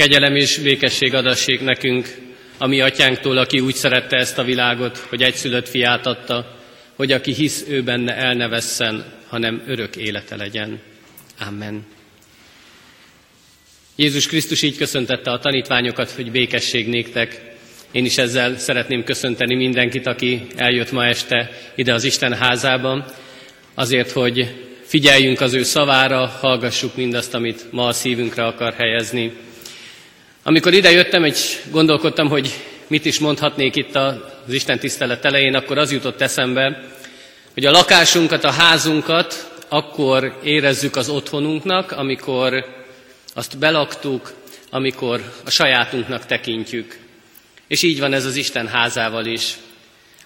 Kegyelem és békesség adassék nekünk, ami atyánktól, aki úgy szerette ezt a világot, hogy egyszülött fiát adta, hogy aki hisz ő benne el ne vesszen, hanem örök élete legyen. Amen. Jézus Krisztus így köszöntette a tanítványokat, hogy békesség néktek. Én is ezzel szeretném köszönteni mindenkit, aki eljött ma este ide az Isten házában, azért, hogy figyeljünk az ő szavára, hallgassuk mindazt, amit ma a szívünkre akar helyezni. Amikor ide jöttem, egy gondolkodtam, hogy mit is mondhatnék itt az Isten tisztelet elején, akkor az jutott eszembe, hogy a lakásunkat, a házunkat akkor érezzük az otthonunknak, amikor azt belaktuk, amikor a sajátunknak tekintjük. És így van ez az Isten házával is.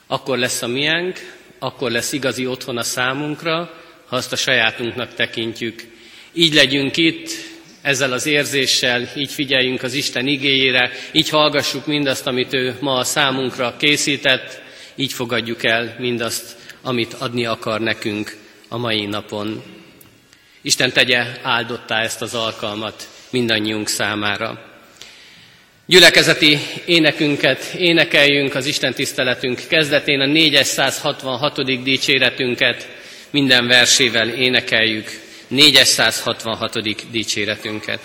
Akkor lesz a miénk, akkor lesz igazi otthon a számunkra, ha azt a sajátunknak tekintjük. Így legyünk itt, ezzel az érzéssel, így figyeljünk az Isten igéjére, így hallgassuk mindazt, amit ő ma a számunkra készített, így fogadjuk el mindazt, amit adni akar nekünk a mai napon. Isten tegye áldottá ezt az alkalmat mindannyiunk számára. Gyülekezeti énekünket énekeljünk az Isten tiszteletünk kezdetén, a 466. dicséretünket minden versével énekeljük 466. dicséretünket.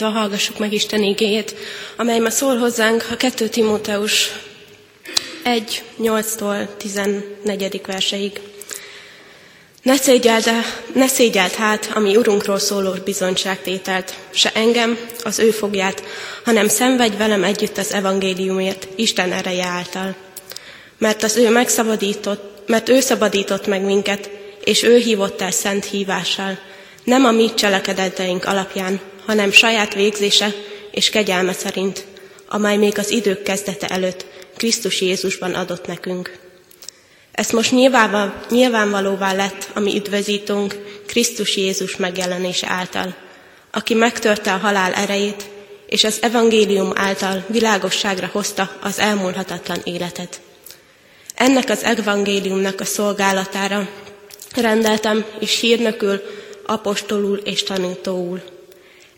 maradva hallgassuk meg Isten igéjét, amely ma szól hozzánk a 2 Timóteus 1, 8-tól 14. verseig. Ne szégyeld, ne szégyeld hát, ami Urunkról szóló bizonyságtételt, se engem, az ő fogját, hanem szenvedj velem együtt az evangéliumért, Isten ereje által. Mert az ő megszabadított, mert ő szabadított meg minket, és ő hívott el szent hívással, nem a mi cselekedeteink alapján, hanem saját végzése és kegyelme szerint, amely még az idők kezdete előtt Krisztus Jézusban adott nekünk. Ez most nyilvánvalóvá lett, ami üdvözítünk Krisztus Jézus megjelenése által, aki megtörte a halál erejét, és az evangélium által világosságra hozta az elmúlhatatlan életet. Ennek az evangéliumnak a szolgálatára rendeltem és hírnökül, apostolul és tanítóul.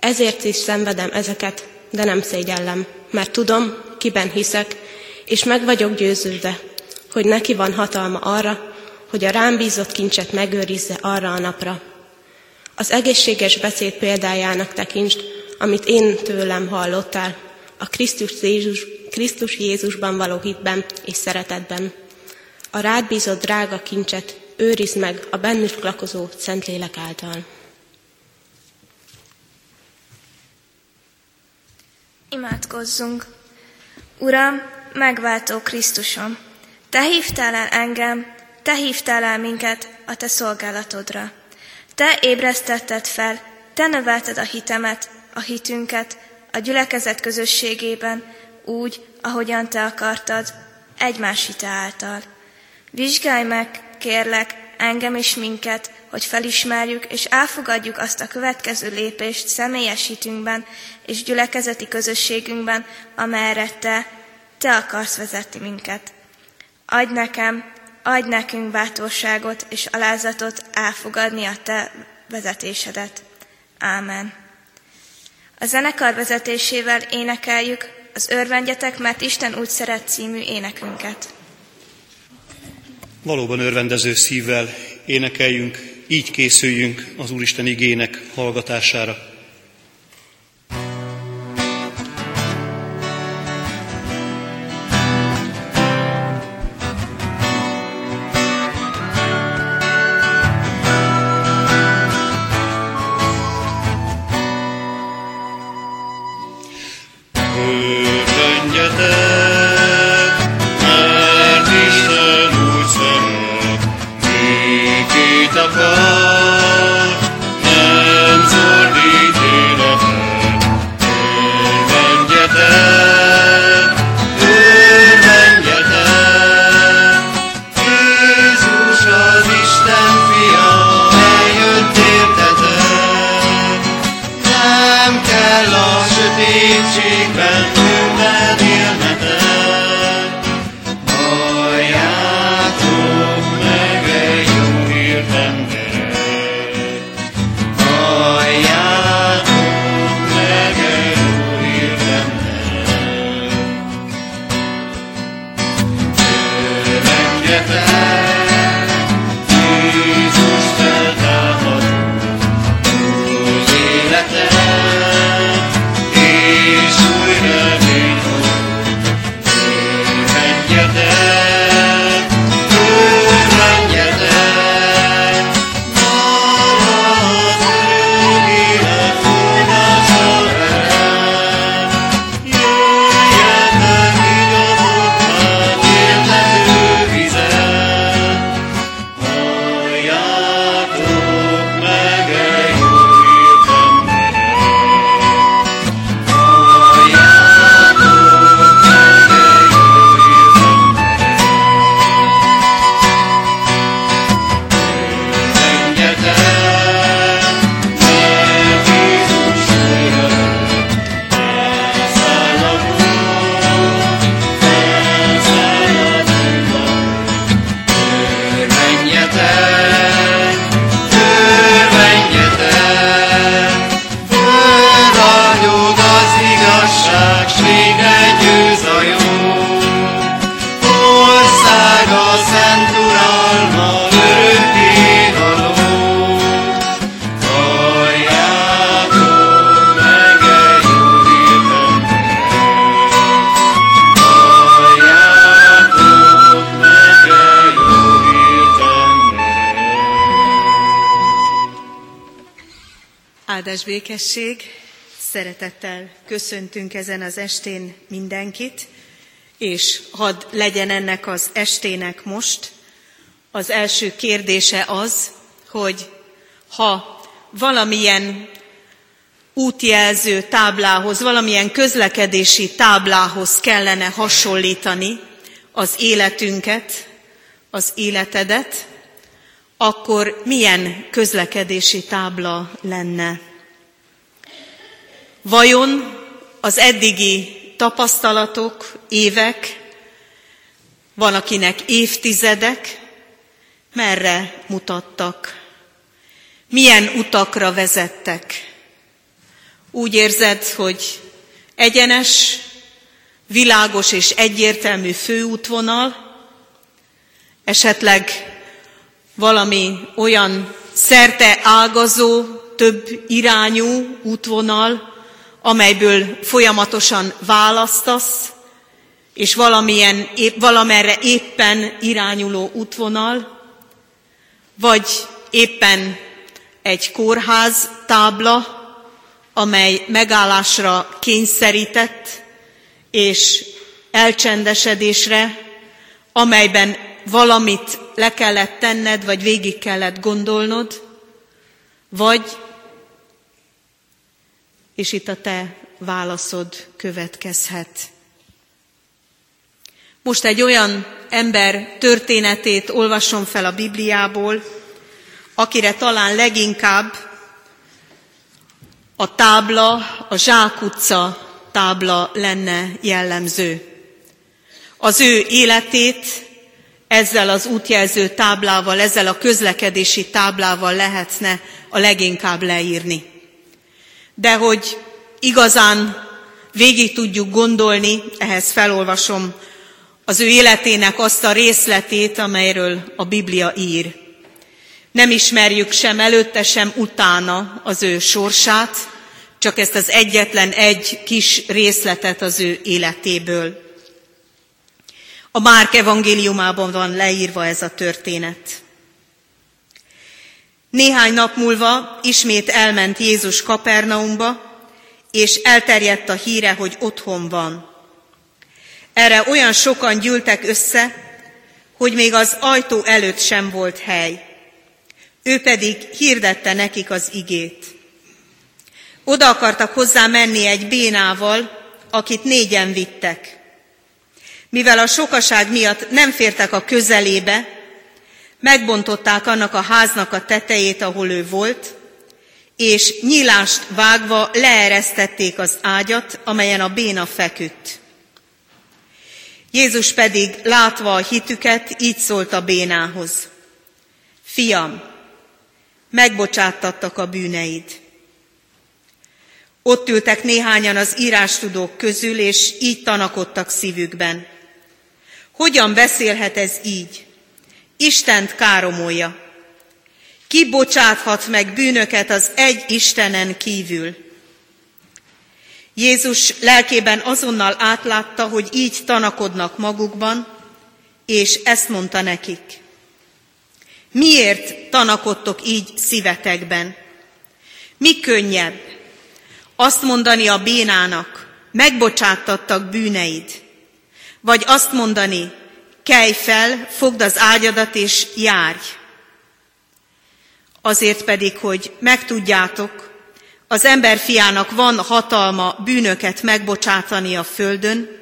Ezért is szenvedem ezeket, de nem szégyellem, mert tudom, kiben hiszek, és meg vagyok győződve, hogy neki van hatalma arra, hogy a rám bízott kincset megőrizze arra a napra. Az egészséges beszéd példájának tekintsd, amit én tőlem hallottál, a Krisztus, Jézus, Krisztus Jézusban való hitben és szeretetben. A rád bízott drága kincset őrizd meg a bennük lakozó Szentlélek által. Imádkozzunk! Uram, megváltó Krisztusom! Te hívtál el engem, Te hívtál el minket a Te szolgálatodra. Te ébresztetted fel, Te növelted a hitemet, a hitünket, a gyülekezet közösségében, úgy, ahogyan Te akartad, egymás hite által. Vizsgálj meg, kérlek, engem és minket, hogy felismerjük és elfogadjuk azt a következő lépést személyes hitünkben és gyülekezeti közösségünkben, amelyre Te, Te akarsz vezetni minket. Adj nekem, adj nekünk bátorságot és alázatot elfogadni a Te vezetésedet. Ámen. A zenekar vezetésével énekeljük az Örvendjetek, mert Isten úgy szeret című énekünket. Valóban örvendező szívvel énekeljünk, így készüljünk az Úristen igének hallgatására. Békesség! Szeretettel köszöntünk ezen az estén mindenkit, és hadd legyen ennek az estének most. Az első kérdése az, hogy ha valamilyen útjelző táblához, valamilyen közlekedési táblához kellene hasonlítani az életünket, az életedet, akkor milyen közlekedési tábla lenne? Vajon az eddigi tapasztalatok, évek, van akinek évtizedek, merre mutattak? Milyen utakra vezettek? Úgy érzed, hogy egyenes, világos és egyértelmű főútvonal, esetleg valami olyan szerte ágazó, több irányú útvonal, amelyből folyamatosan választasz, és valamilyen, valamerre éppen irányuló útvonal, vagy éppen egy kórház tábla, amely megállásra kényszerített, és elcsendesedésre, amelyben valamit le kellett tenned, vagy végig kellett gondolnod, vagy, és itt a te válaszod következhet. Most egy olyan ember történetét olvasom fel a Bibliából, akire talán leginkább a tábla, a zsákutca tábla lenne jellemző. Az ő életét ezzel az útjelző táblával, ezzel a közlekedési táblával lehetne a leginkább leírni. De hogy igazán végig tudjuk gondolni, ehhez felolvasom az ő életének azt a részletét, amelyről a Biblia ír. Nem ismerjük sem előtte, sem utána az ő sorsát, csak ezt az egyetlen egy kis részletet az ő életéből. A Márk evangéliumában van leírva ez a történet. Néhány nap múlva ismét elment Jézus Kapernaumba, és elterjedt a híre, hogy otthon van. Erre olyan sokan gyűltek össze, hogy még az ajtó előtt sem volt hely. Ő pedig hirdette nekik az igét. Oda akartak hozzá menni egy bénával, akit négyen vittek. Mivel a sokaság miatt nem fértek a közelébe, megbontották annak a háznak a tetejét, ahol ő volt, és nyílást vágva leeresztették az ágyat, amelyen a béna feküdt. Jézus pedig, látva a hitüket, így szólt a bénához. Fiam, megbocsáttattak a bűneid. Ott ültek néhányan az írástudók közül, és így tanakodtak szívükben. Hogyan beszélhet ez így? Istent káromolja. Ki bocsáthat meg bűnöket az egy Istenen kívül? Jézus lelkében azonnal átlátta, hogy így tanakodnak magukban, és ezt mondta nekik. Miért tanakodtok így szívetekben? Mi könnyebb? Azt mondani a bénának, megbocsáttattak bűneid, vagy azt mondani, kelj fel, fogd az ágyadat és járj. Azért pedig, hogy megtudjátok, az emberfiának van hatalma bűnöket megbocsátani a földön,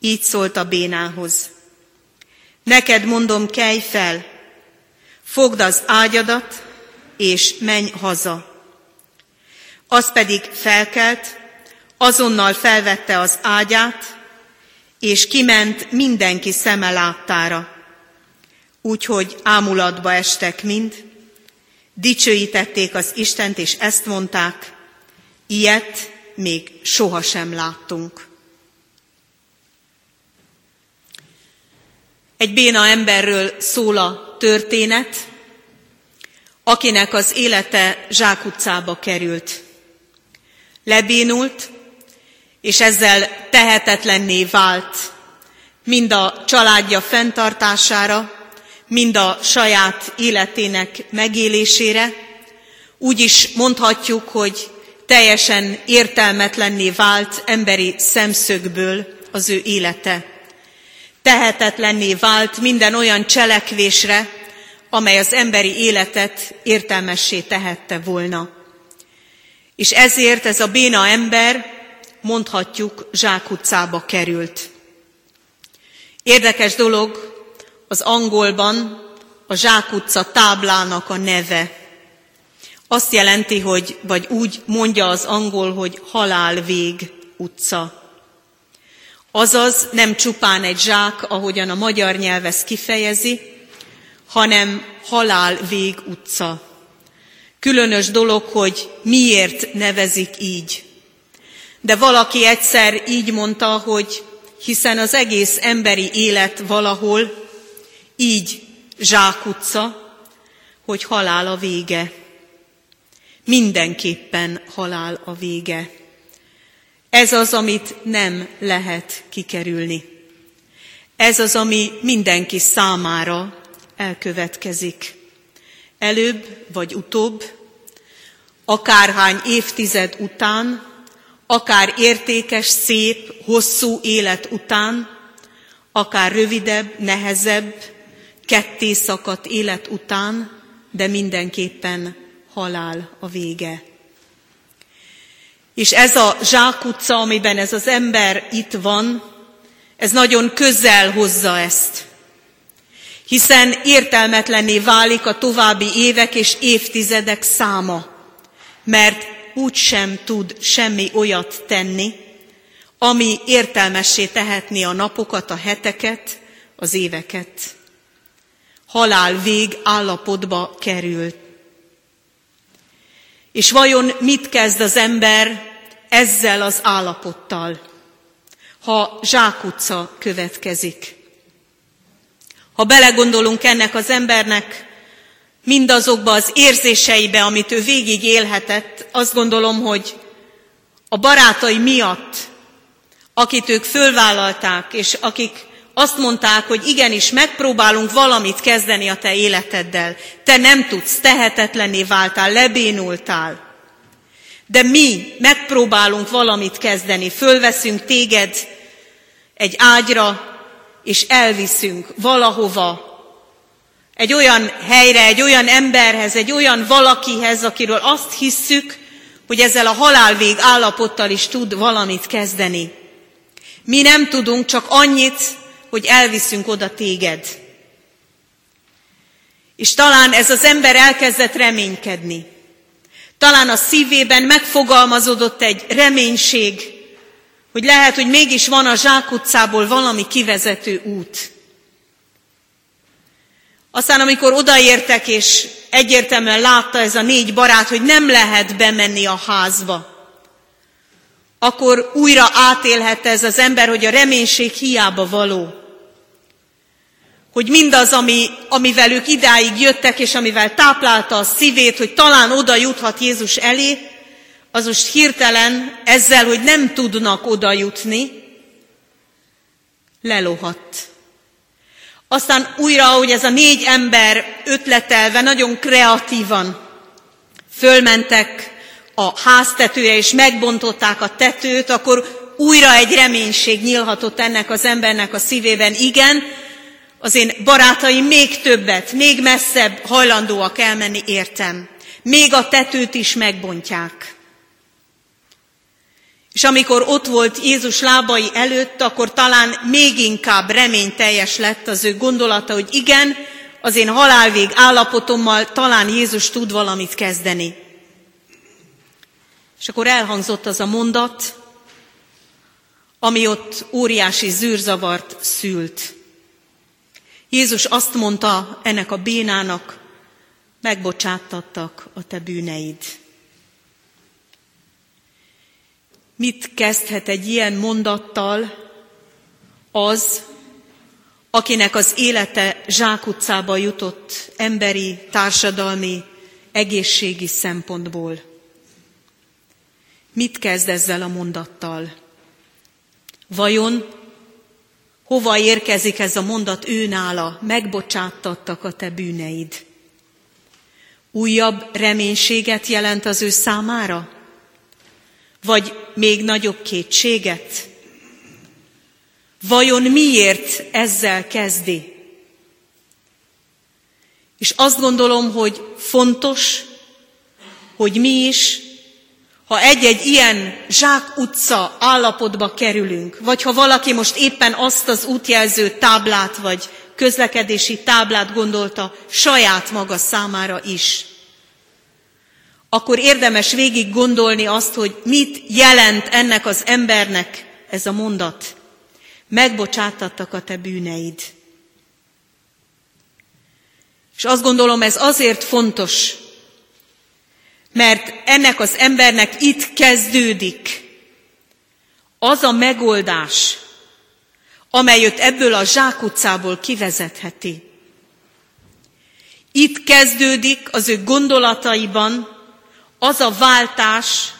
így szólt a bénához. Neked mondom, kelj fel, fogd az ágyadat, és menj haza. Az pedig felkelt, azonnal felvette az ágyát, és kiment mindenki szeme láttára, úgyhogy ámulatba estek mind, dicsőítették az Istent, és ezt mondták, ilyet még sohasem láttunk. Egy béna emberről szól a történet, akinek az élete zsákutcába került. Lebénult, és ezzel tehetetlenné vált mind a családja fenntartására, mind a saját életének megélésére, Úgy is mondhatjuk, hogy teljesen értelmetlenné vált emberi szemszögből az ő élete. Tehetetlenné vált minden olyan cselekvésre, amely az emberi életet értelmessé tehette volna. És ezért ez a béna ember, mondhatjuk, zsákutcába került. Érdekes dolog, az angolban a zsákutca táblának a neve. Azt jelenti, hogy, vagy úgy mondja az angol, hogy halálvég utca. Azaz nem csupán egy zsák, ahogyan a magyar nyelv ezt kifejezi, hanem halálvég utca. Különös dolog, hogy miért nevezik így. De valaki egyszer így mondta, hogy hiszen az egész emberi élet valahol így zsákutca, hogy halál a vége. Mindenképpen halál a vége. Ez az, amit nem lehet kikerülni. Ez az, ami mindenki számára elkövetkezik. Előbb vagy utóbb, akárhány évtized után, akár értékes, szép, hosszú élet után, akár rövidebb, nehezebb, ketté szakadt élet után, de mindenképpen halál a vége. És ez a zsákutca, amiben ez az ember itt van, ez nagyon közel hozza ezt. Hiszen értelmetlenné válik a további évek és évtizedek száma, mert úgy sem tud semmi olyat tenni, ami értelmessé tehetné a napokat, a heteket, az éveket. Halál vég állapotba került. És vajon mit kezd az ember ezzel az állapottal, ha zsákutca következik? Ha belegondolunk ennek az embernek mindazokba az érzéseibe, amit ő végig élhetett, azt gondolom, hogy a barátai miatt, akit ők fölvállalták, és akik azt mondták, hogy igenis megpróbálunk valamit kezdeni a te életeddel. Te nem tudsz, tehetetlenné váltál, lebénultál. De mi megpróbálunk valamit kezdeni, fölveszünk téged egy ágyra, és elviszünk valahova, egy olyan helyre, egy olyan emberhez, egy olyan valakihez, akiről azt hisszük, hogy ezzel a halálvég állapottal is tud valamit kezdeni. Mi nem tudunk csak annyit, hogy elviszünk oda téged. És talán ez az ember elkezdett reménykedni. Talán a szívében megfogalmazódott egy reménység, hogy lehet, hogy mégis van a zsákutcából valami kivezető út. Aztán, amikor odaértek, és egyértelműen látta ez a négy barát, hogy nem lehet bemenni a házba, akkor újra átélhette ez az ember, hogy a reménység hiába való. Hogy mindaz, ami, amivel ők idáig jöttek, és amivel táplálta a szívét, hogy talán oda juthat Jézus elé, az most hirtelen ezzel, hogy nem tudnak oda jutni, lelohadt. Aztán újra, hogy ez a négy ember ötletelve, nagyon kreatívan fölmentek a háztetője, és megbontották a tetőt, akkor újra egy reménység nyílhatott ennek az embernek a szívében. Igen, az én barátaim még többet, még messzebb hajlandóak elmenni, értem. Még a tetőt is megbontják. És amikor ott volt Jézus lábai előtt, akkor talán még inkább reményteljes lett az ő gondolata, hogy igen, az én halálvég állapotommal talán Jézus tud valamit kezdeni. És akkor elhangzott az a mondat, ami ott óriási zűrzavart szült. Jézus azt mondta ennek a bénának, megbocsáttattak a te bűneid. Mit kezdhet egy ilyen mondattal az, akinek az élete zsákutcába jutott emberi, társadalmi, egészségi szempontból? Mit kezd ezzel a mondattal? Vajon hova érkezik ez a mondat ő nála? Megbocsáttattak a te bűneid. Újabb reménységet jelent az ő számára? Vagy még nagyobb kétséget? Vajon miért ezzel kezdi? És azt gondolom, hogy fontos, hogy mi is, ha egy-egy ilyen zsák utca állapotba kerülünk, vagy ha valaki most éppen azt az útjelző táblát, vagy közlekedési táblát gondolta saját maga számára is, akkor érdemes végig gondolni azt, hogy mit jelent ennek az embernek ez a mondat. Megbocsátattak a te bűneid. És azt gondolom, ez azért fontos, mert ennek az embernek itt kezdődik az a megoldás, amely őt ebből a zsákutcából kivezetheti. Itt kezdődik az ő gondolataiban az a váltás,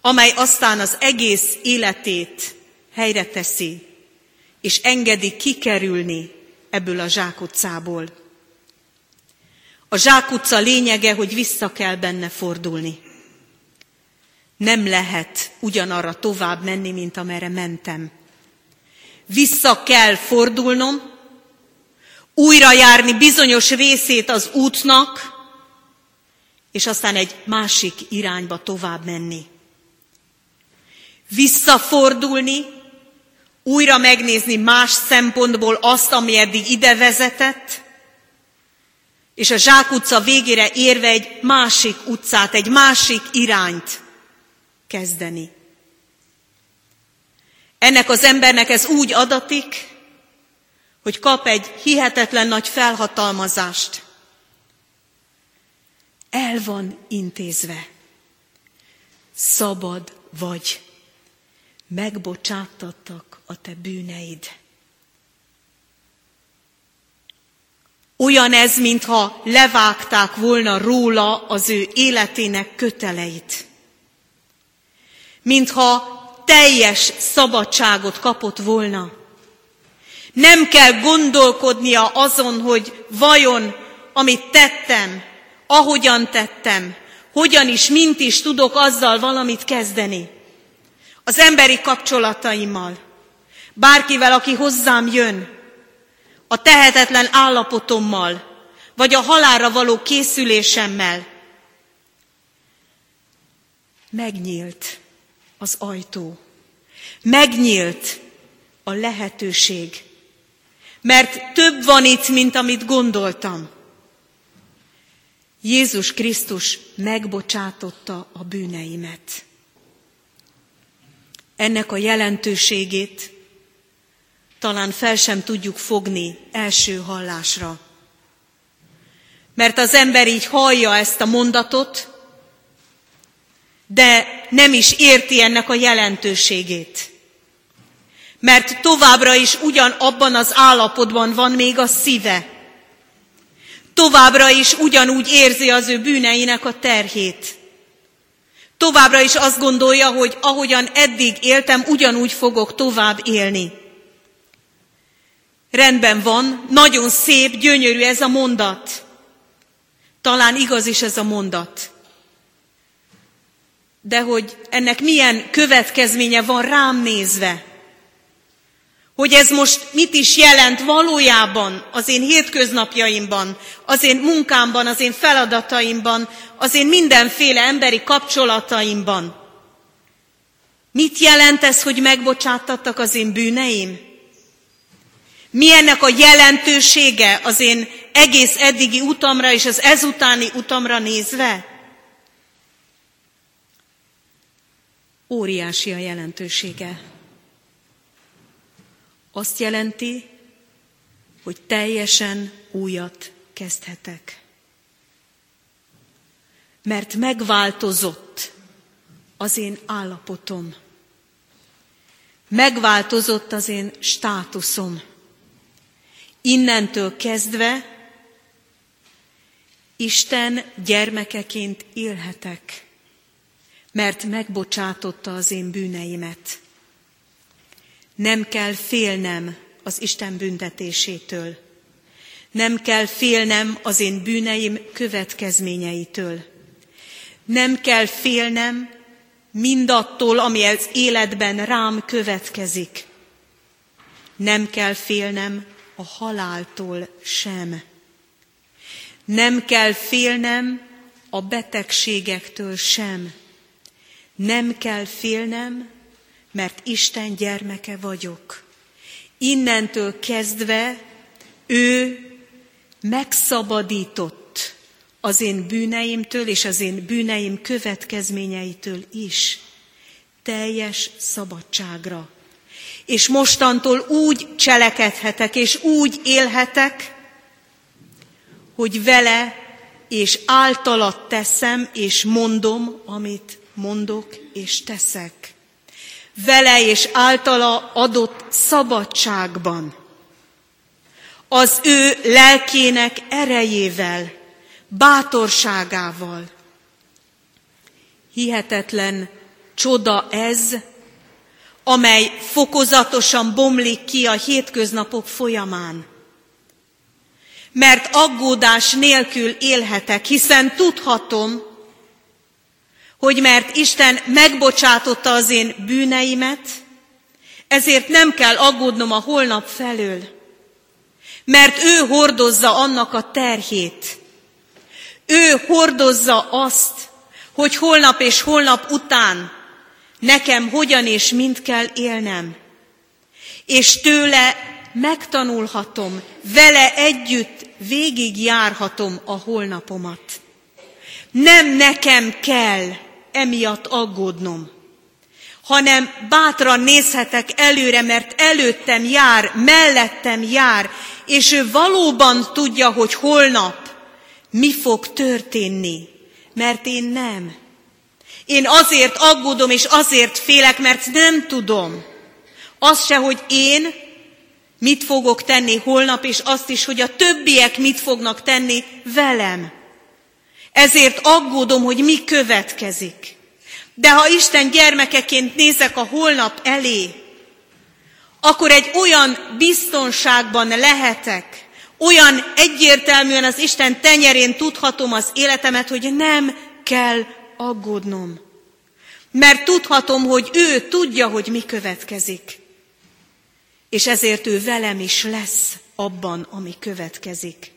amely aztán az egész életét helyre teszi, és engedi kikerülni ebből a zsákutcából. A zsákutca lényege, hogy vissza kell benne fordulni. Nem lehet ugyanarra tovább menni, mint amerre mentem. Vissza kell fordulnom, újra járni bizonyos részét az útnak, és aztán egy másik irányba tovább menni. Visszafordulni, újra megnézni más szempontból azt, ami eddig ide vezetett, és a Zsák utca végére érve egy másik utcát, egy másik irányt kezdeni. Ennek az embernek ez úgy adatik, hogy kap egy hihetetlen nagy felhatalmazást. El van intézve. Szabad vagy. Megbocsátattak a te bűneid. Olyan ez, mintha levágták volna róla az ő életének köteleit. Mintha teljes szabadságot kapott volna. Nem kell gondolkodnia azon, hogy vajon, amit tettem, ahogyan tettem, hogyan is, mint is tudok azzal valamit kezdeni. Az emberi kapcsolataimmal, bárkivel, aki hozzám jön, a tehetetlen állapotommal, vagy a halára való készülésemmel. Megnyílt az ajtó. Megnyílt a lehetőség. Mert több van itt, mint amit gondoltam. Jézus Krisztus megbocsátotta a bűneimet. Ennek a jelentőségét talán fel sem tudjuk fogni első hallásra. Mert az ember így hallja ezt a mondatot, de nem is érti ennek a jelentőségét. Mert továbbra is ugyanabban az állapotban van még a szíve. Továbbra is ugyanúgy érzi az ő bűneinek a terhét. Továbbra is azt gondolja, hogy ahogyan eddig éltem, ugyanúgy fogok tovább élni. Rendben van, nagyon szép, gyönyörű ez a mondat. Talán igaz is ez a mondat. De hogy ennek milyen következménye van rám nézve, hogy ez most mit is jelent valójában az én hétköznapjaimban, az én munkámban, az én feladataimban, az én mindenféle emberi kapcsolataimban. Mit jelent ez, hogy megbocsátattak az én bűneim? Mi ennek a jelentősége az én egész eddigi utamra és az ezutáni utamra nézve? Óriási a jelentősége. Azt jelenti, hogy teljesen újat kezdhetek. Mert megváltozott az én állapotom. Megváltozott az én státuszom. Innentől kezdve Isten gyermekeként élhetek, mert megbocsátotta az én bűneimet. Nem kell félnem az Isten büntetésétől. Nem kell félnem az én bűneim következményeitől. Nem kell félnem mindattól, ami az életben rám következik. Nem kell félnem a haláltól sem. Nem kell félnem a betegségektől sem. Nem kell félnem, mert Isten gyermeke vagyok. Innentől kezdve ő megszabadított az én bűneimtől és az én bűneim következményeitől is. Teljes szabadságra. És mostantól úgy cselekedhetek, és úgy élhetek, hogy vele és általat teszem, és mondom, amit mondok és teszek. Vele és általa adott szabadságban, az ő lelkének erejével, bátorságával. Hihetetlen csoda ez, amely fokozatosan bomlik ki a hétköznapok folyamán mert aggódás nélkül élhetek, hiszen tudhatom, hogy mert Isten megbocsátotta az én bűneimet, ezért nem kell aggódnom a holnap felől, mert ő hordozza annak a terhét. Ő hordozza azt, hogy holnap és holnap után nekem hogyan és mind kell élnem. És tőle megtanulhatom, vele együtt végig járhatom a holnapomat. Nem nekem kell emiatt aggódnom, hanem bátran nézhetek előre, mert előttem jár, mellettem jár, és ő valóban tudja, hogy holnap mi fog történni, mert én nem. Én azért aggódom, és azért félek, mert nem tudom. Az se, hogy én mit fogok tenni holnap, és azt is, hogy a többiek mit fognak tenni velem. Ezért aggódom, hogy mi következik. De ha Isten gyermekeként nézek a holnap elé, akkor egy olyan biztonságban lehetek, olyan egyértelműen az Isten tenyerén tudhatom az életemet, hogy nem kell aggódnom. Mert tudhatom, hogy ő tudja, hogy mi következik és ezért ő velem is lesz abban, ami következik.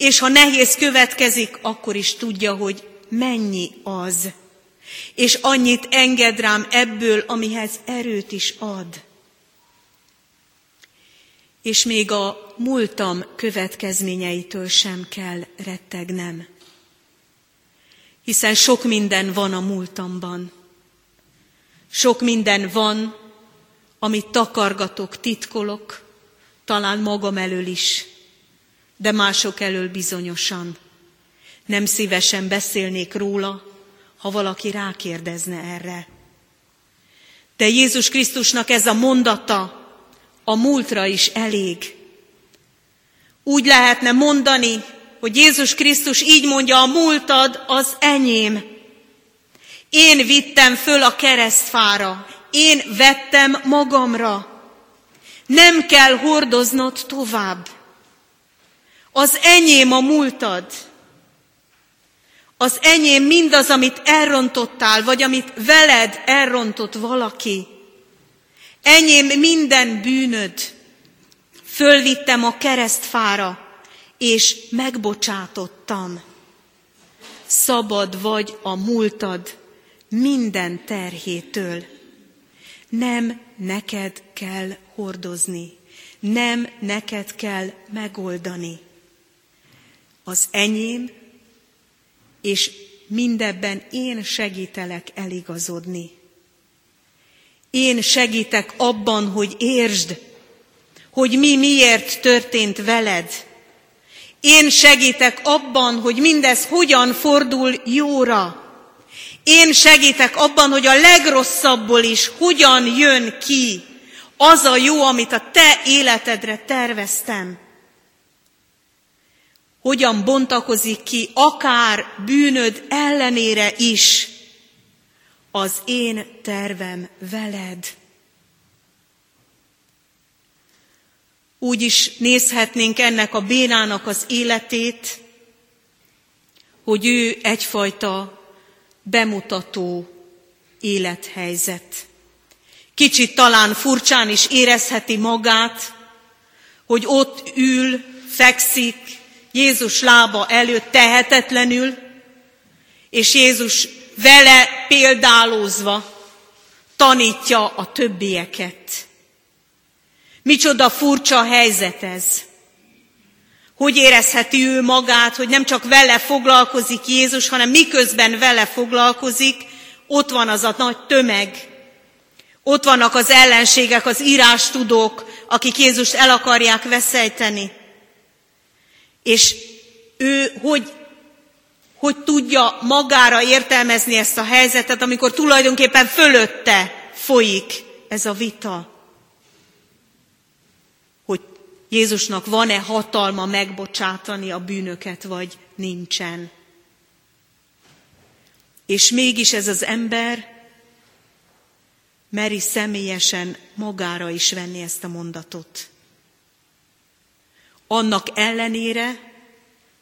És ha nehéz következik, akkor is tudja, hogy mennyi az, és annyit enged rám ebből, amihez erőt is ad. És még a múltam következményeitől sem kell rettegnem. Hiszen sok minden van a múltamban. Sok minden van, amit takargatok, titkolok, talán magam elől is, de mások elől bizonyosan. Nem szívesen beszélnék róla, ha valaki rákérdezne erre. De Jézus Krisztusnak ez a mondata a múltra is elég. Úgy lehetne mondani, hogy Jézus Krisztus így mondja, a múltad az enyém. Én vittem föl a keresztfára, én vettem magamra. Nem kell hordoznod tovább. Az enyém a múltad. Az enyém mindaz, amit elrontottál, vagy amit veled elrontott valaki. Enyém minden bűnöd. Fölvittem a keresztfára, és megbocsátottam. Szabad vagy a múltad minden terhétől. Nem neked kell hordozni, nem neked kell megoldani. Az enyém, és mindebben én segítelek eligazodni. Én segítek abban, hogy értsd, hogy mi miért történt veled. Én segítek abban, hogy mindez hogyan fordul jóra. Én segítek abban, hogy a legrosszabbból is hogyan jön ki az a jó, amit a te életedre terveztem. Hogyan bontakozik ki akár bűnöd ellenére is az én tervem veled. Úgy is nézhetnénk ennek a bénának az életét, hogy ő egyfajta bemutató élethelyzet. Kicsit talán furcsán is érezheti magát, hogy ott ül, fekszik Jézus lába előtt tehetetlenül, és Jézus vele példálózva tanítja a többieket. Micsoda furcsa helyzet ez. Hogy érezheti ő magát, hogy nem csak vele foglalkozik Jézus, hanem miközben vele foglalkozik, ott van az a nagy tömeg, ott vannak az ellenségek, az írástudók, akik Jézust el akarják veszejteni. És ő hogy, hogy tudja magára értelmezni ezt a helyzetet, amikor tulajdonképpen fölötte folyik ez a vita. Hogy Jézusnak van-e hatalma megbocsátani a bűnöket, vagy nincsen. És mégis ez az ember meri személyesen magára is venni ezt a mondatot. Annak ellenére,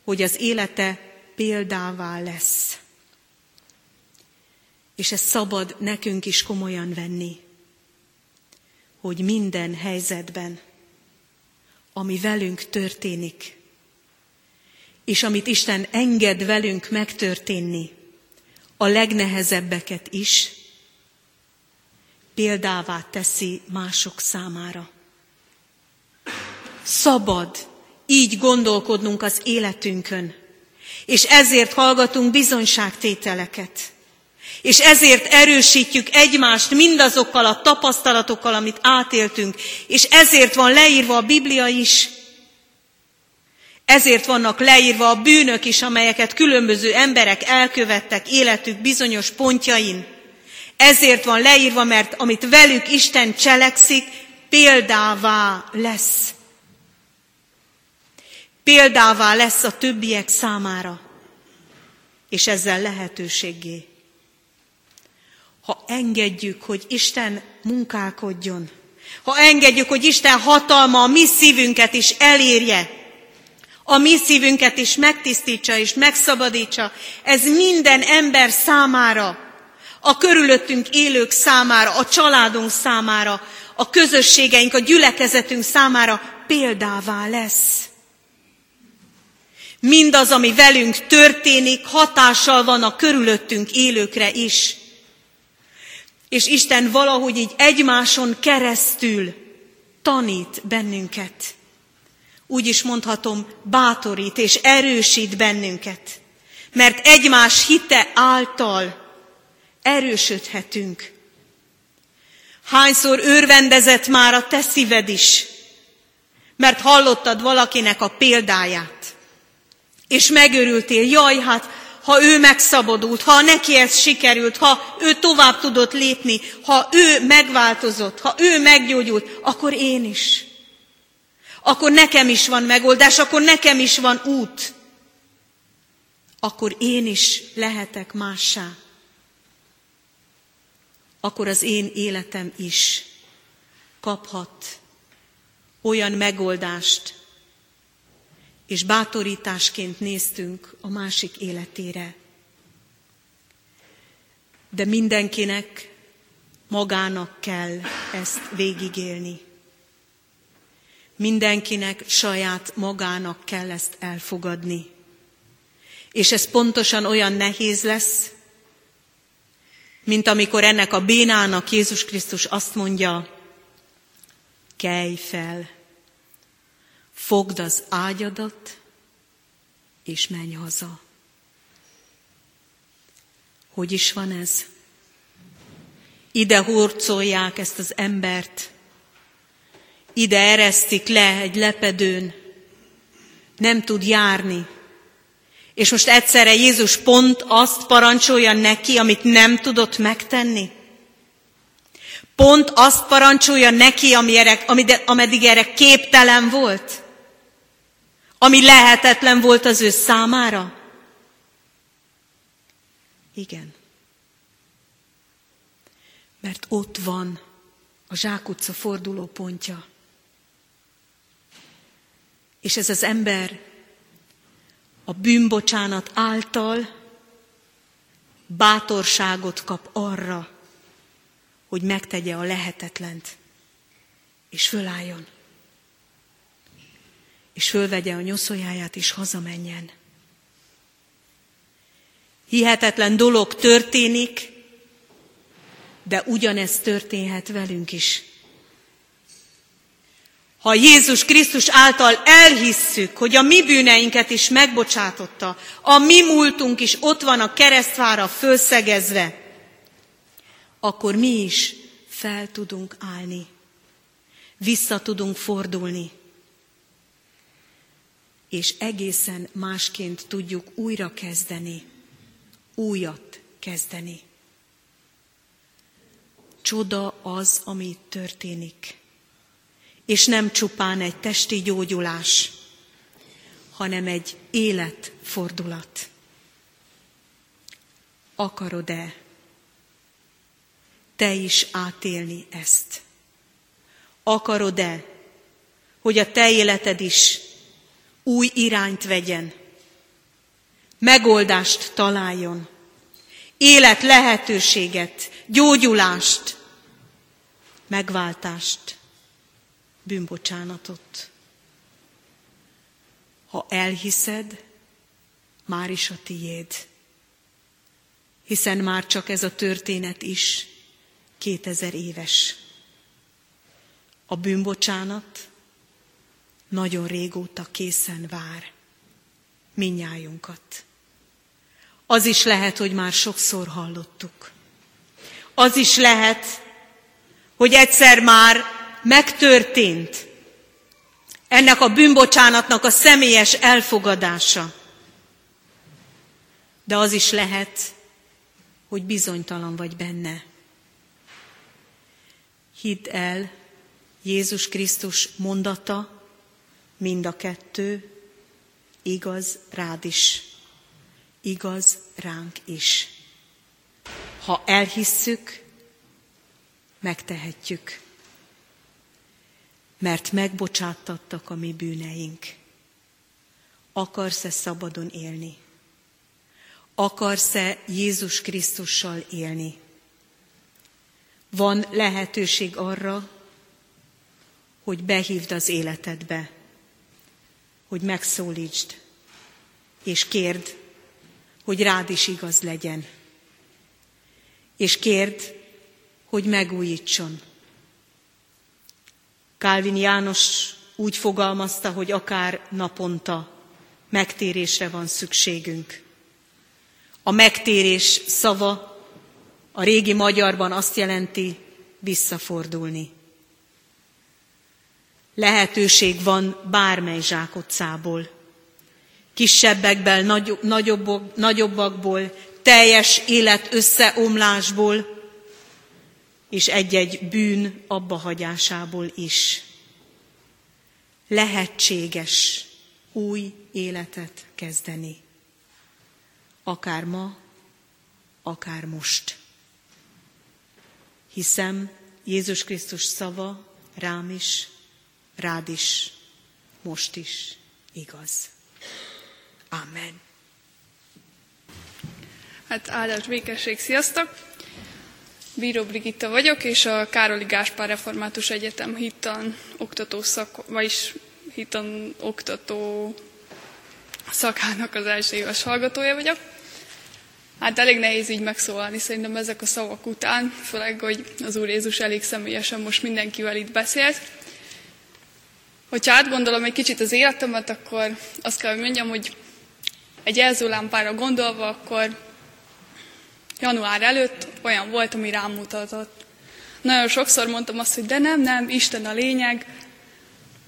hogy az élete példává lesz. És ez szabad nekünk is komolyan venni, hogy minden helyzetben, ami velünk történik, és amit Isten enged velünk megtörténni, a legnehezebbeket is, példává teszi mások számára. Szabad így gondolkodnunk az életünkön, és ezért hallgatunk bizonyságtételeket. És ezért erősítjük egymást mindazokkal a tapasztalatokkal, amit átéltünk, és ezért van leírva a Biblia is. Ezért vannak leírva a bűnök is, amelyeket különböző emberek elkövettek életük bizonyos pontjain. Ezért van leírva, mert amit velük Isten cselekszik, példává lesz. Példává lesz a többiek számára, és ezzel lehetőségé. Ha engedjük, hogy Isten munkálkodjon, ha engedjük, hogy Isten hatalma a mi szívünket is elérje, a mi szívünket is megtisztítsa és megszabadítsa, ez minden ember számára a körülöttünk élők számára, a családunk számára, a közösségeink, a gyülekezetünk számára példává lesz. Mindaz, ami velünk történik, hatással van a körülöttünk élőkre is. És Isten valahogy így egymáson keresztül tanít bennünket. Úgy is mondhatom, bátorít és erősít bennünket. Mert egymás hite által erősödhetünk. Hányszor örvendezett már a te szíved is, mert hallottad valakinek a példáját, és megörültél, jaj, hát ha ő megszabadult, ha neki ez sikerült, ha ő tovább tudott lépni, ha ő megváltozott, ha ő meggyógyult, akkor én is. Akkor nekem is van megoldás, akkor nekem is van út. Akkor én is lehetek mássá akkor az én életem is kaphat olyan megoldást, és bátorításként néztünk a másik életére. De mindenkinek magának kell ezt végigélni. Mindenkinek saját magának kell ezt elfogadni. És ez pontosan olyan nehéz lesz, mint amikor ennek a bénának Jézus Krisztus azt mondja, kelj fel, fogd az ágyadat, és menj haza. Hogy is van ez? Ide hurcolják ezt az embert, ide eresztik le egy lepedőn, nem tud járni, és most egyszerre Jézus pont azt parancsolja neki, amit nem tudott megtenni. Pont azt parancsolja neki, ameddig erre képtelen volt. Ami lehetetlen volt az ő számára. Igen. Mert ott van a zsákutca fordulópontja. És ez az ember a bűnbocsánat által bátorságot kap arra, hogy megtegye a lehetetlent, és fölálljon, és fölvegye a nyoszójáját, és hazamenjen. Hihetetlen dolog történik, de ugyanez történhet velünk is. Ha Jézus Krisztus által elhisszük, hogy a mi bűneinket is megbocsátotta, a mi múltunk is ott van a keresztvára fölszegezve, akkor mi is fel tudunk állni, vissza tudunk fordulni, és egészen másként tudjuk újra kezdeni, újat kezdeni. Csoda az, ami történik és nem csupán egy testi gyógyulás, hanem egy életfordulat. Akarod-e te is átélni ezt? Akarod-e, hogy a te életed is új irányt vegyen, megoldást találjon, élet lehetőséget, gyógyulást, megváltást? bűnbocsánatot. Ha elhiszed, már is a tiéd. Hiszen már csak ez a történet is kétezer éves. A bűnbocsánat nagyon régóta készen vár minnyájunkat. Az is lehet, hogy már sokszor hallottuk. Az is lehet, hogy egyszer már megtörtént ennek a bűnbocsánatnak a személyes elfogadása. De az is lehet, hogy bizonytalan vagy benne. Hidd el, Jézus Krisztus mondata, mind a kettő, igaz rád is, igaz ránk is. Ha elhisszük, megtehetjük mert megbocsátattak a mi bűneink. Akarsz-e szabadon élni? Akarsz-e Jézus Krisztussal élni? Van lehetőség arra, hogy behívd az életedbe, hogy megszólítsd, és kérd, hogy rád is igaz legyen. És kérd, hogy megújítson, Kálvin János úgy fogalmazta, hogy akár naponta megtérésre van szükségünk. A megtérés szava a régi magyarban azt jelenti visszafordulni. Lehetőség van bármely zsákotcából, kisebbekből, nagyobb, nagyobbakból, teljes élet összeomlásból, és egy-egy bűn abbahagyásából is. Lehetséges új életet kezdeni. Akár ma, akár most. Hiszem, Jézus Krisztus szava rám is, rád is, most is igaz. Amen. Hát áldás békesség, sziasztok! Bíró Brigitta vagyok, és a Károli Gáspár Református Egyetem hittan oktató szak, vagyis hittan oktató szakának az első éves hallgatója vagyok. Hát elég nehéz így megszólalni szerintem ezek a szavak után, főleg, hogy az Úr Jézus elég személyesen most mindenkivel itt beszélt. Hogyha átgondolom egy kicsit az életemet, akkor azt kell, hogy mondjam, hogy egy jelzőlámpára gondolva, akkor január előtt olyan volt, ami rám mutatott. Nagyon sokszor mondtam azt, hogy de nem, nem, Isten a lényeg,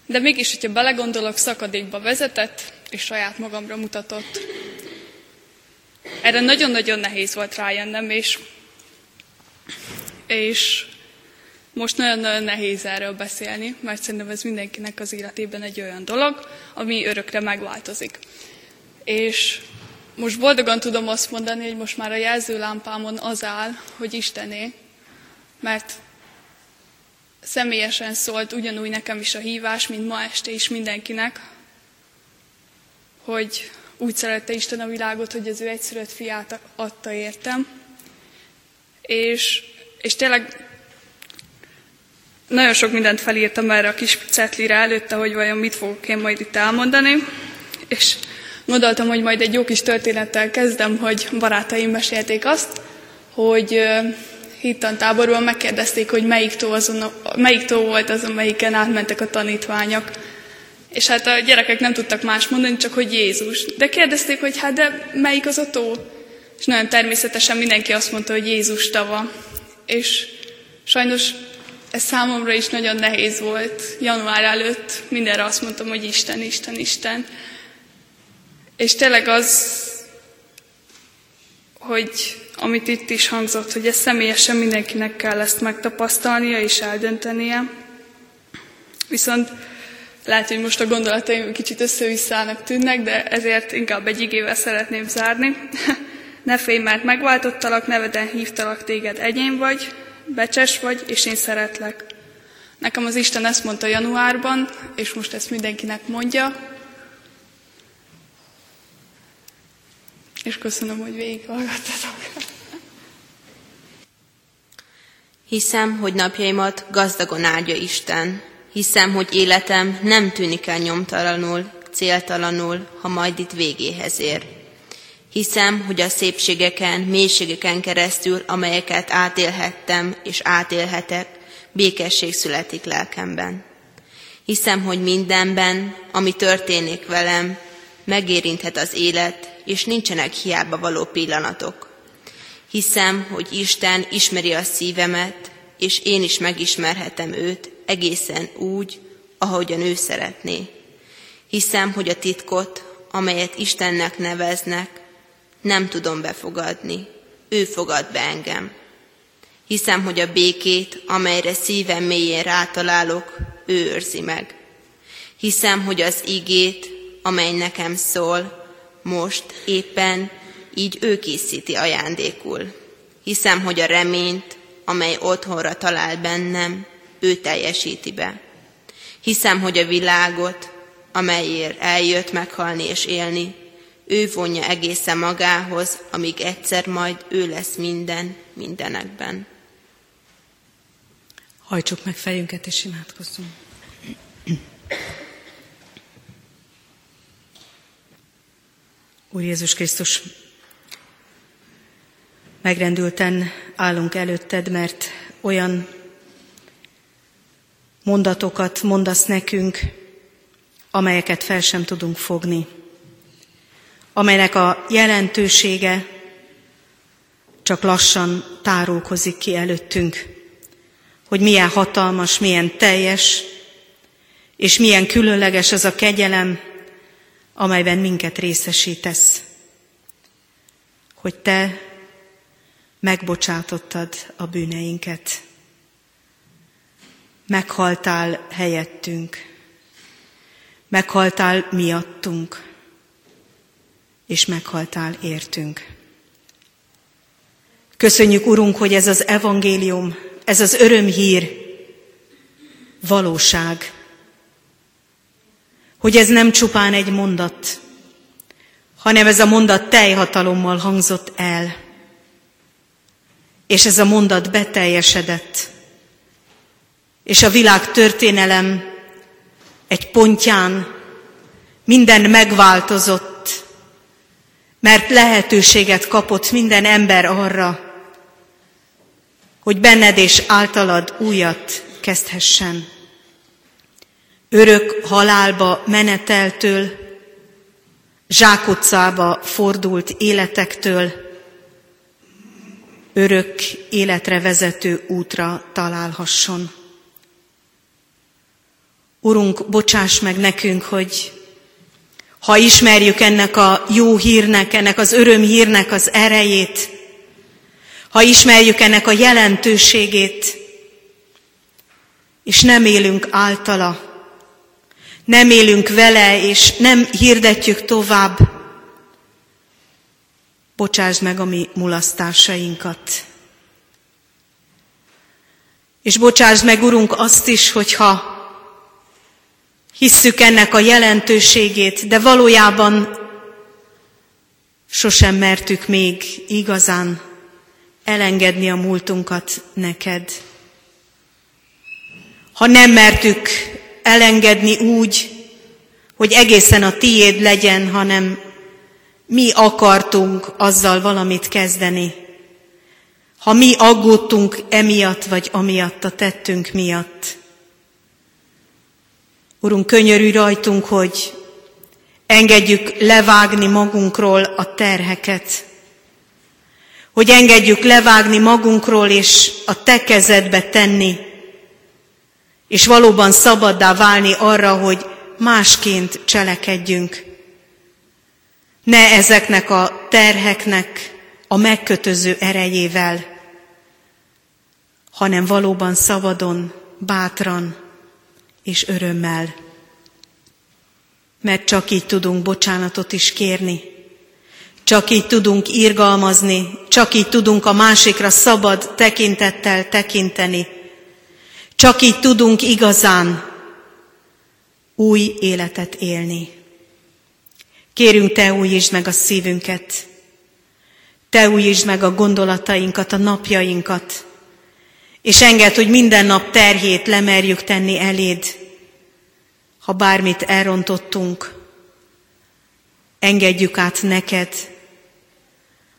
de mégis, hogyha belegondolok, szakadékba vezetett, és saját magamra mutatott. Erre nagyon-nagyon nehéz volt rájönnem, és, és most nagyon-nagyon nehéz erről beszélni, mert szerintem ez mindenkinek az életében egy olyan dolog, ami örökre megváltozik. És most boldogan tudom azt mondani, hogy most már a jelzőlámpámon az áll, hogy Istené, mert személyesen szólt ugyanúgy nekem is a hívás, mint ma este is mindenkinek, hogy úgy szerette Isten a világot, hogy az ő egyszülött fiát adta értem. És, és tényleg nagyon sok mindent felírtam erre a kis cetlire előtte, hogy vajon mit fogok én majd itt elmondani. És gondoltam, hogy majd egy jó kis történettel kezdem, hogy barátaim mesélték azt, hogy hittantáborban megkérdezték, hogy melyik tó, azon, melyik tó volt az, amelyiken átmentek a tanítványok. És hát a gyerekek nem tudtak más mondani, csak hogy Jézus. De kérdezték, hogy hát de melyik az a tó? És nagyon természetesen mindenki azt mondta, hogy Jézus tava. És sajnos ez számomra is nagyon nehéz volt. Január előtt mindenre azt mondtam, hogy Isten, Isten, Isten. És tényleg az, hogy amit itt is hangzott, hogy ez személyesen mindenkinek kell ezt megtapasztalnia és eldöntenie. Viszont lehet, hogy most a gondolataim kicsit össze tűnnek, de ezért inkább egy igével szeretném zárni. ne félj, mert megváltottalak, neveden hívtalak téged, egyén vagy, becses vagy, és én szeretlek. Nekem az Isten ezt mondta januárban, és most ezt mindenkinek mondja, és köszönöm, hogy végighallgattatok. Hiszem, hogy napjaimat gazdagon áldja Isten. Hiszem, hogy életem nem tűnik el nyomtalanul, céltalanul, ha majd itt végéhez ér. Hiszem, hogy a szépségeken, mélységeken keresztül, amelyeket átélhettem és átélhetek, békesség születik lelkemben. Hiszem, hogy mindenben, ami történik velem, megérinthet az élet, és nincsenek hiába való pillanatok. Hiszem, hogy Isten ismeri a szívemet, és én is megismerhetem őt egészen úgy, ahogyan ő szeretné. Hiszem, hogy a titkot, amelyet Istennek neveznek, nem tudom befogadni. Ő fogad be engem. Hiszem, hogy a békét, amelyre szívem mélyén rátalálok, ő őrzi meg. Hiszem, hogy az igét, amely nekem szól, most éppen így ő készíti ajándékul. Hiszem, hogy a reményt, amely otthonra talál bennem, ő teljesíti be. Hiszem, hogy a világot, amelyért eljött meghalni és élni, ő vonja egészen magához, amíg egyszer majd ő lesz minden, mindenekben. Hajtsuk meg fejünket és imádkozzunk. Úr Jézus Krisztus, megrendülten állunk előtted, mert olyan mondatokat mondasz nekünk, amelyeket fel sem tudunk fogni, amelynek a jelentősége csak lassan tárulkozik ki előttünk, hogy milyen hatalmas, milyen teljes, és milyen különleges az a kegyelem, amelyben minket részesítesz, hogy te megbocsátottad a bűneinket, meghaltál helyettünk, meghaltál miattunk, és meghaltál értünk. Köszönjük, Urunk, hogy ez az evangélium, ez az örömhír valóság, hogy ez nem csupán egy mondat, hanem ez a mondat teljhatalommal hangzott el, és ez a mondat beteljesedett, és a világ történelem egy pontján minden megváltozott, mert lehetőséget kapott minden ember arra, hogy benned és általad újat kezdhessen örök halálba meneteltől, zsákutcába fordult életektől, örök életre vezető útra találhasson. Urunk, bocsáss meg nekünk, hogy ha ismerjük ennek a jó hírnek, ennek az örömhírnek az erejét, ha ismerjük ennek a jelentőségét, és nem élünk általa, nem élünk vele, és nem hirdetjük tovább, bocsásd meg a mi mulasztásainkat. És bocsásd meg, Urunk, azt is, hogyha Hisszük ennek a jelentőségét, de valójában sosem mertük még igazán elengedni a múltunkat neked. Ha nem mertük elengedni úgy, hogy egészen a tiéd legyen, hanem mi akartunk azzal valamit kezdeni. Ha mi aggódtunk emiatt, vagy amiatt a tettünk miatt. Urunk, könyörű rajtunk, hogy engedjük levágni magunkról a terheket, hogy engedjük levágni magunkról és a te kezedbe tenni, és valóban szabaddá válni arra, hogy másként cselekedjünk. Ne ezeknek a terheknek a megkötöző erejével, hanem valóban szabadon, bátran és örömmel. Mert csak így tudunk bocsánatot is kérni, csak így tudunk irgalmazni, csak így tudunk a másikra szabad tekintettel tekinteni, csak így tudunk igazán új életet élni. Kérünk, Te újítsd meg a szívünket, Te újítsd meg a gondolatainkat, a napjainkat, és enged, hogy minden nap terhét lemerjük tenni eléd, ha bármit elrontottunk, engedjük át neked,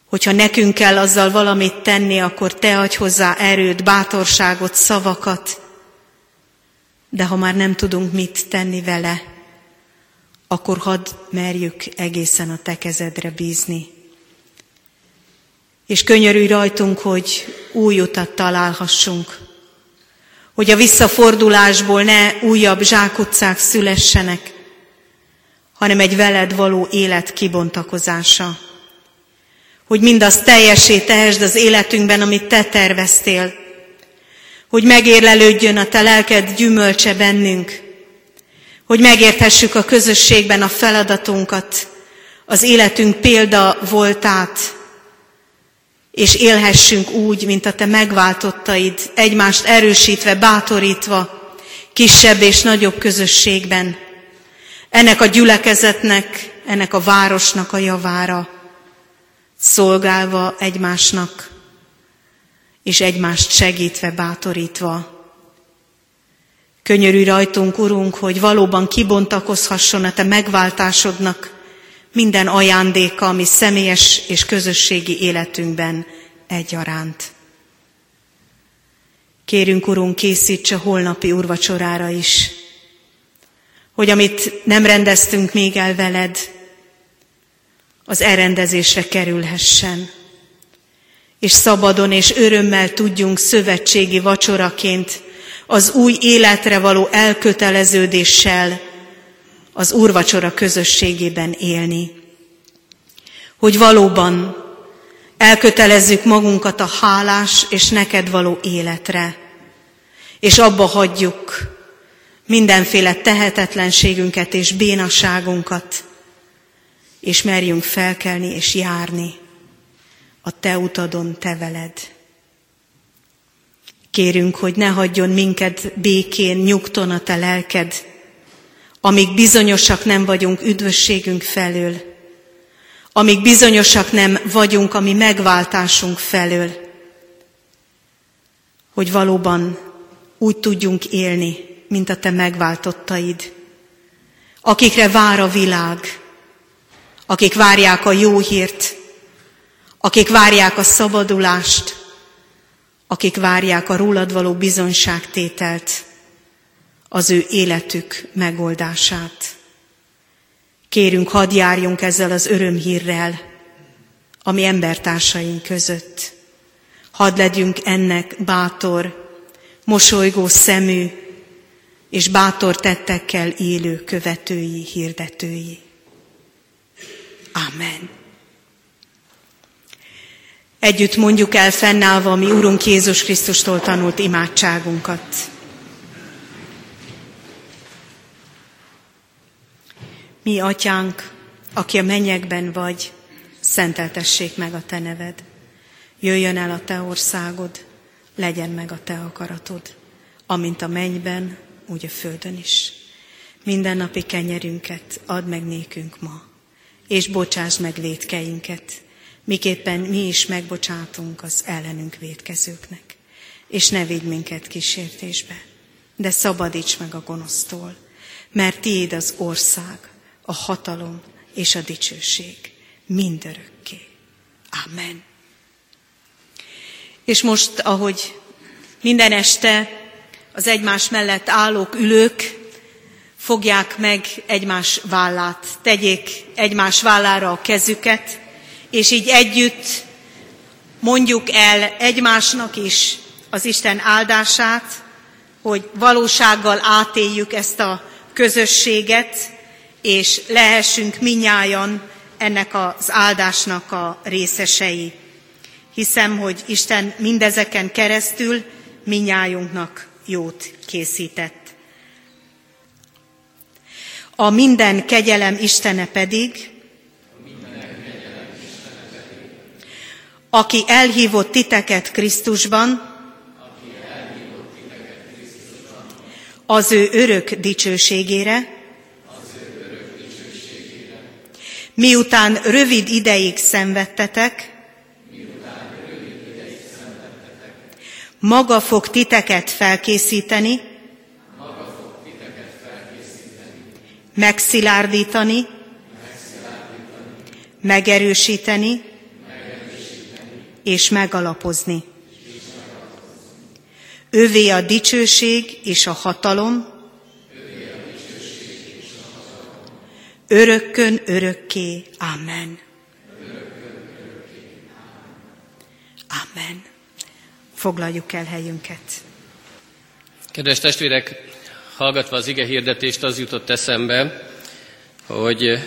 hogyha nekünk kell azzal valamit tenni, akkor te adj hozzá erőt, bátorságot, szavakat, de ha már nem tudunk mit tenni vele, akkor hadd merjük egészen a te kezedre bízni. És könyörülj rajtunk, hogy új utat találhassunk, hogy a visszafordulásból ne újabb zsákutcák szülessenek, hanem egy veled való élet kibontakozása. Hogy mindazt teljesé tehesd az életünkben, amit te terveztél, hogy megérlelődjön a te lelked gyümölcse bennünk, hogy megérthessük a közösségben a feladatunkat, az életünk példa voltát, és élhessünk úgy, mint a te megváltottaid, egymást erősítve, bátorítva, kisebb és nagyobb közösségben, ennek a gyülekezetnek, ennek a városnak a javára, szolgálva egymásnak, és egymást segítve, bátorítva. Könyörű rajtunk, Urunk, hogy valóban kibontakozhasson a Te megváltásodnak minden ajándéka, ami személyes és közösségi életünkben egyaránt. Kérünk, Urunk, készítse holnapi urvacsorára is, hogy amit nem rendeztünk még el veled, az elrendezésre kerülhessen és szabadon és örömmel tudjunk szövetségi vacsoraként az új életre való elköteleződéssel az úrvacsora közösségében élni. Hogy valóban elkötelezzük magunkat a hálás és neked való életre, és abba hagyjuk mindenféle tehetetlenségünket és bénaságunkat, és merjünk felkelni és járni a te utadon te veled. Kérünk, hogy ne hagyjon minket békén, nyugton a te lelked, amíg bizonyosak nem vagyunk üdvösségünk felől, amíg bizonyosak nem vagyunk a mi megváltásunk felől, hogy valóban úgy tudjunk élni, mint a te megváltottaid, akikre vár a világ, akik várják a jó hírt, akik várják a szabadulást, akik várják a rólad való bizonyságtételt, az ő életük megoldását. Kérünk, hadd járjunk ezzel az örömhírrel, ami embertársaink között. Hadd legyünk ennek bátor, mosolygó szemű és bátor tettekkel élő követői, hirdetői. Amen. Együtt mondjuk el fennállva mi Urunk Jézus Krisztustól tanult imádságunkat. Mi, Atyánk, aki a mennyekben vagy, szenteltessék meg a Te neved. Jöjjön el a Te országod, legyen meg a Te akaratod, amint a mennyben, úgy a földön is. Mindennapi kenyerünket add meg nékünk ma, és bocsáss meg védkeinket, miképpen mi is megbocsátunk az ellenünk védkezőknek. És ne vigy minket kísértésbe, de szabadíts meg a gonosztól, mert tiéd az ország, a hatalom és a dicsőség mindörökké. Amen. És most, ahogy minden este az egymás mellett állók, ülők fogják meg egymás vállát, tegyék egymás vállára a kezüket, és így együtt mondjuk el egymásnak is az Isten áldását, hogy valósággal átéljük ezt a közösséget, és lehessünk minnyájan ennek az áldásnak a részesei. Hiszem, hogy Isten mindezeken keresztül minnyájunknak jót készített. A minden kegyelem Istene pedig, aki elhívott titeket Krisztusban, az ő örök dicsőségére, miután rövid ideig szenvedtetek, maga fog titeket felkészíteni, megszilárdítani, megerősíteni, és megalapozni. Ővé a dicsőség és a hatalom, örökkön örökké. Amen. Amen. Foglaljuk el helyünket. Kedves testvérek, hallgatva az ige hirdetést, az jutott eszembe, hogy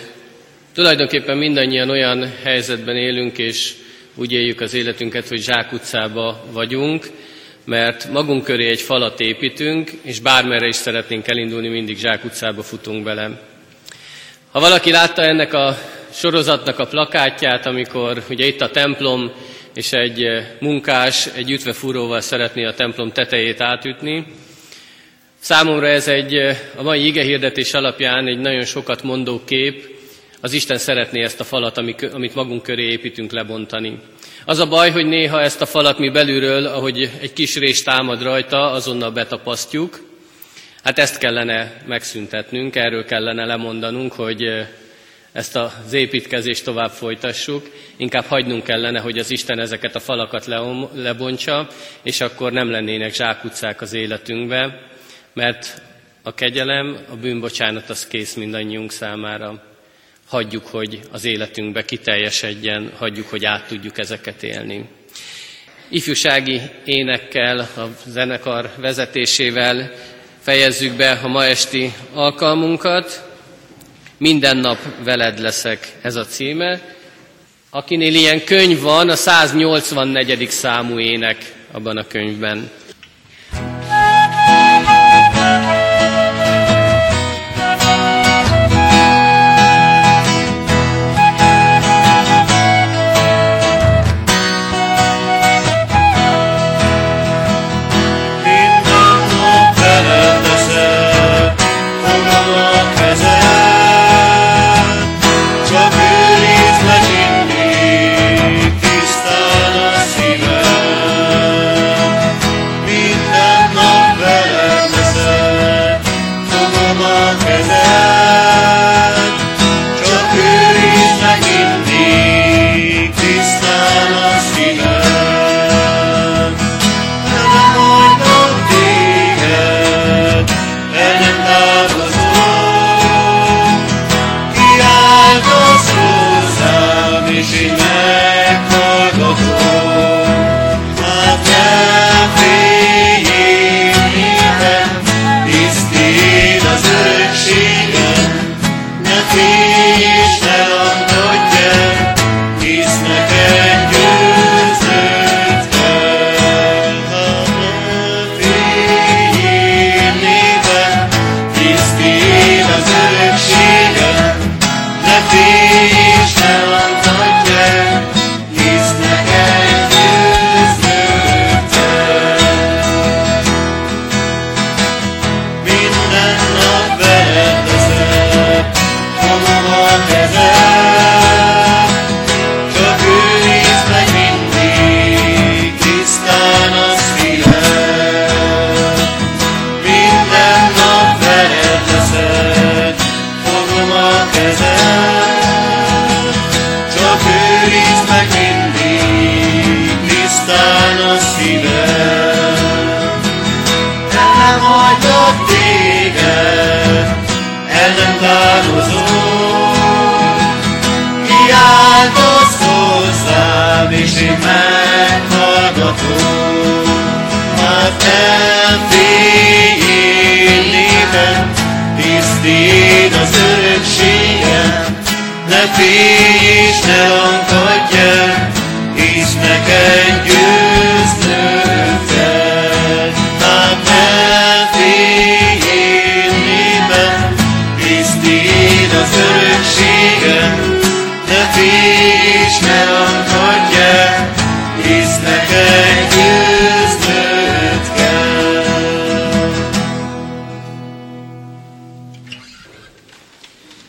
tulajdonképpen mindannyian olyan helyzetben élünk, és úgy éljük az életünket, hogy zsákutcába vagyunk, mert magunk köré egy falat építünk, és bármerre is szeretnénk elindulni, mindig zsákutcába futunk bele. Ha valaki látta ennek a sorozatnak a plakátját, amikor ugye itt a templom, és egy munkás egy ütvefúróval szeretné a templom tetejét átütni, Számomra ez egy, a mai igehirdetés alapján egy nagyon sokat mondó kép, az Isten szeretné ezt a falat, amit magunk köré építünk lebontani. Az a baj, hogy néha ezt a falat mi belülről, ahogy egy kis rés támad rajta, azonnal betapasztjuk. Hát ezt kellene megszüntetnünk, erről kellene lemondanunk, hogy ezt az építkezést tovább folytassuk. Inkább hagynunk kellene, hogy az Isten ezeket a falakat lebontsa, és akkor nem lennének zsákutcák az életünkbe, mert a kegyelem, a bűnbocsánat az kész mindannyiunk számára. Hagyjuk, hogy az életünkbe kiteljesedjen, hagyjuk, hogy át tudjuk ezeket élni. Ifjúsági énekkel, a zenekar vezetésével fejezzük be a ma esti alkalmunkat. Minden nap veled leszek ez a címe. Akinél ilyen könyv van, a 184. számú ének abban a könyvben.